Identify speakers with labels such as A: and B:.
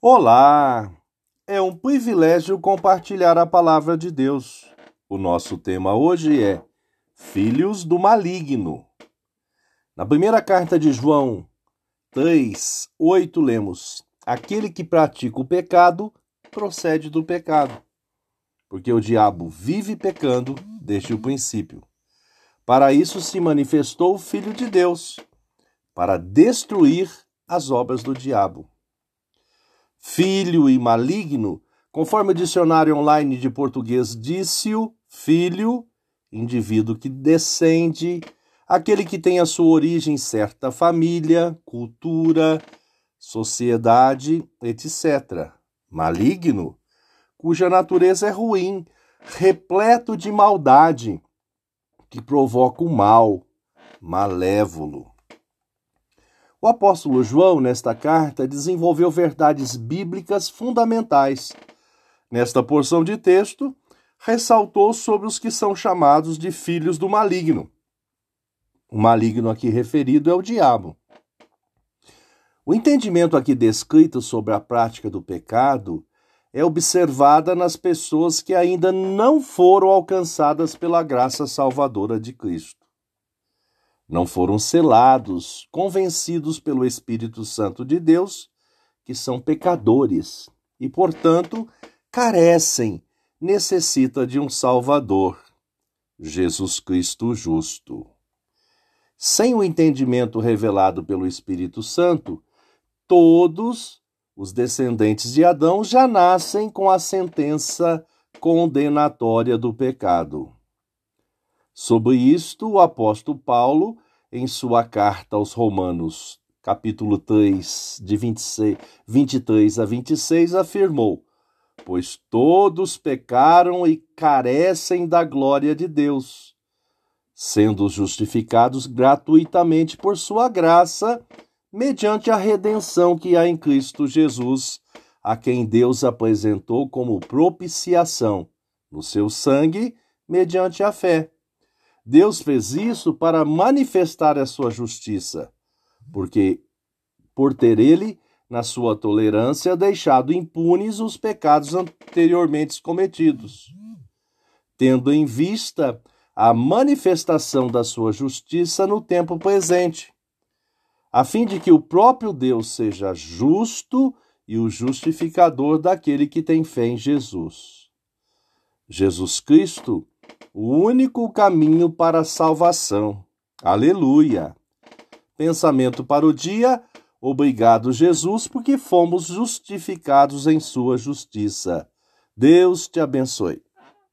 A: Olá! É um privilégio compartilhar a palavra de Deus. O nosso tema hoje é Filhos do Maligno. Na primeira carta de João 3, 8, lemos: Aquele que pratica o pecado procede do pecado, porque o diabo vive pecando desde o princípio. Para isso se manifestou o Filho de Deus, para destruir as obras do diabo filho e maligno, conforme o dicionário online de português disse o filho, indivíduo que descende, aquele que tem a sua origem em certa família, cultura, sociedade, etc. Maligno, cuja natureza é ruim, repleto de maldade, que provoca o mal, malévolo. O apóstolo João, nesta carta, desenvolveu verdades bíblicas fundamentais. Nesta porção de texto, ressaltou sobre os que são chamados de filhos do maligno. O maligno aqui referido é o diabo. O entendimento aqui descrito sobre a prática do pecado é observada nas pessoas que ainda não foram alcançadas pela graça salvadora de Cristo não foram selados, convencidos pelo Espírito Santo de Deus, que são pecadores e, portanto, carecem, necessita de um Salvador, Jesus Cristo justo. Sem o entendimento revelado pelo Espírito Santo, todos os descendentes de Adão já nascem com a sentença condenatória do pecado. Sobre isto, o apóstolo Paulo, em sua carta aos Romanos, capítulo 3, de 26, 23 a 26, afirmou: Pois todos pecaram e carecem da glória de Deus, sendo justificados gratuitamente por sua graça, mediante a redenção que há em Cristo Jesus, a quem Deus apresentou como propiciação no seu sangue, mediante a fé Deus fez isso para manifestar a sua justiça, porque por ter ele, na sua tolerância, deixado impunes os pecados anteriormente cometidos, tendo em vista a manifestação da sua justiça no tempo presente, a fim de que o próprio Deus seja justo e o justificador daquele que tem fé em Jesus. Jesus Cristo o único caminho para a salvação. Aleluia! Pensamento para o dia. Obrigado, Jesus, porque fomos justificados em Sua justiça. Deus te abençoe.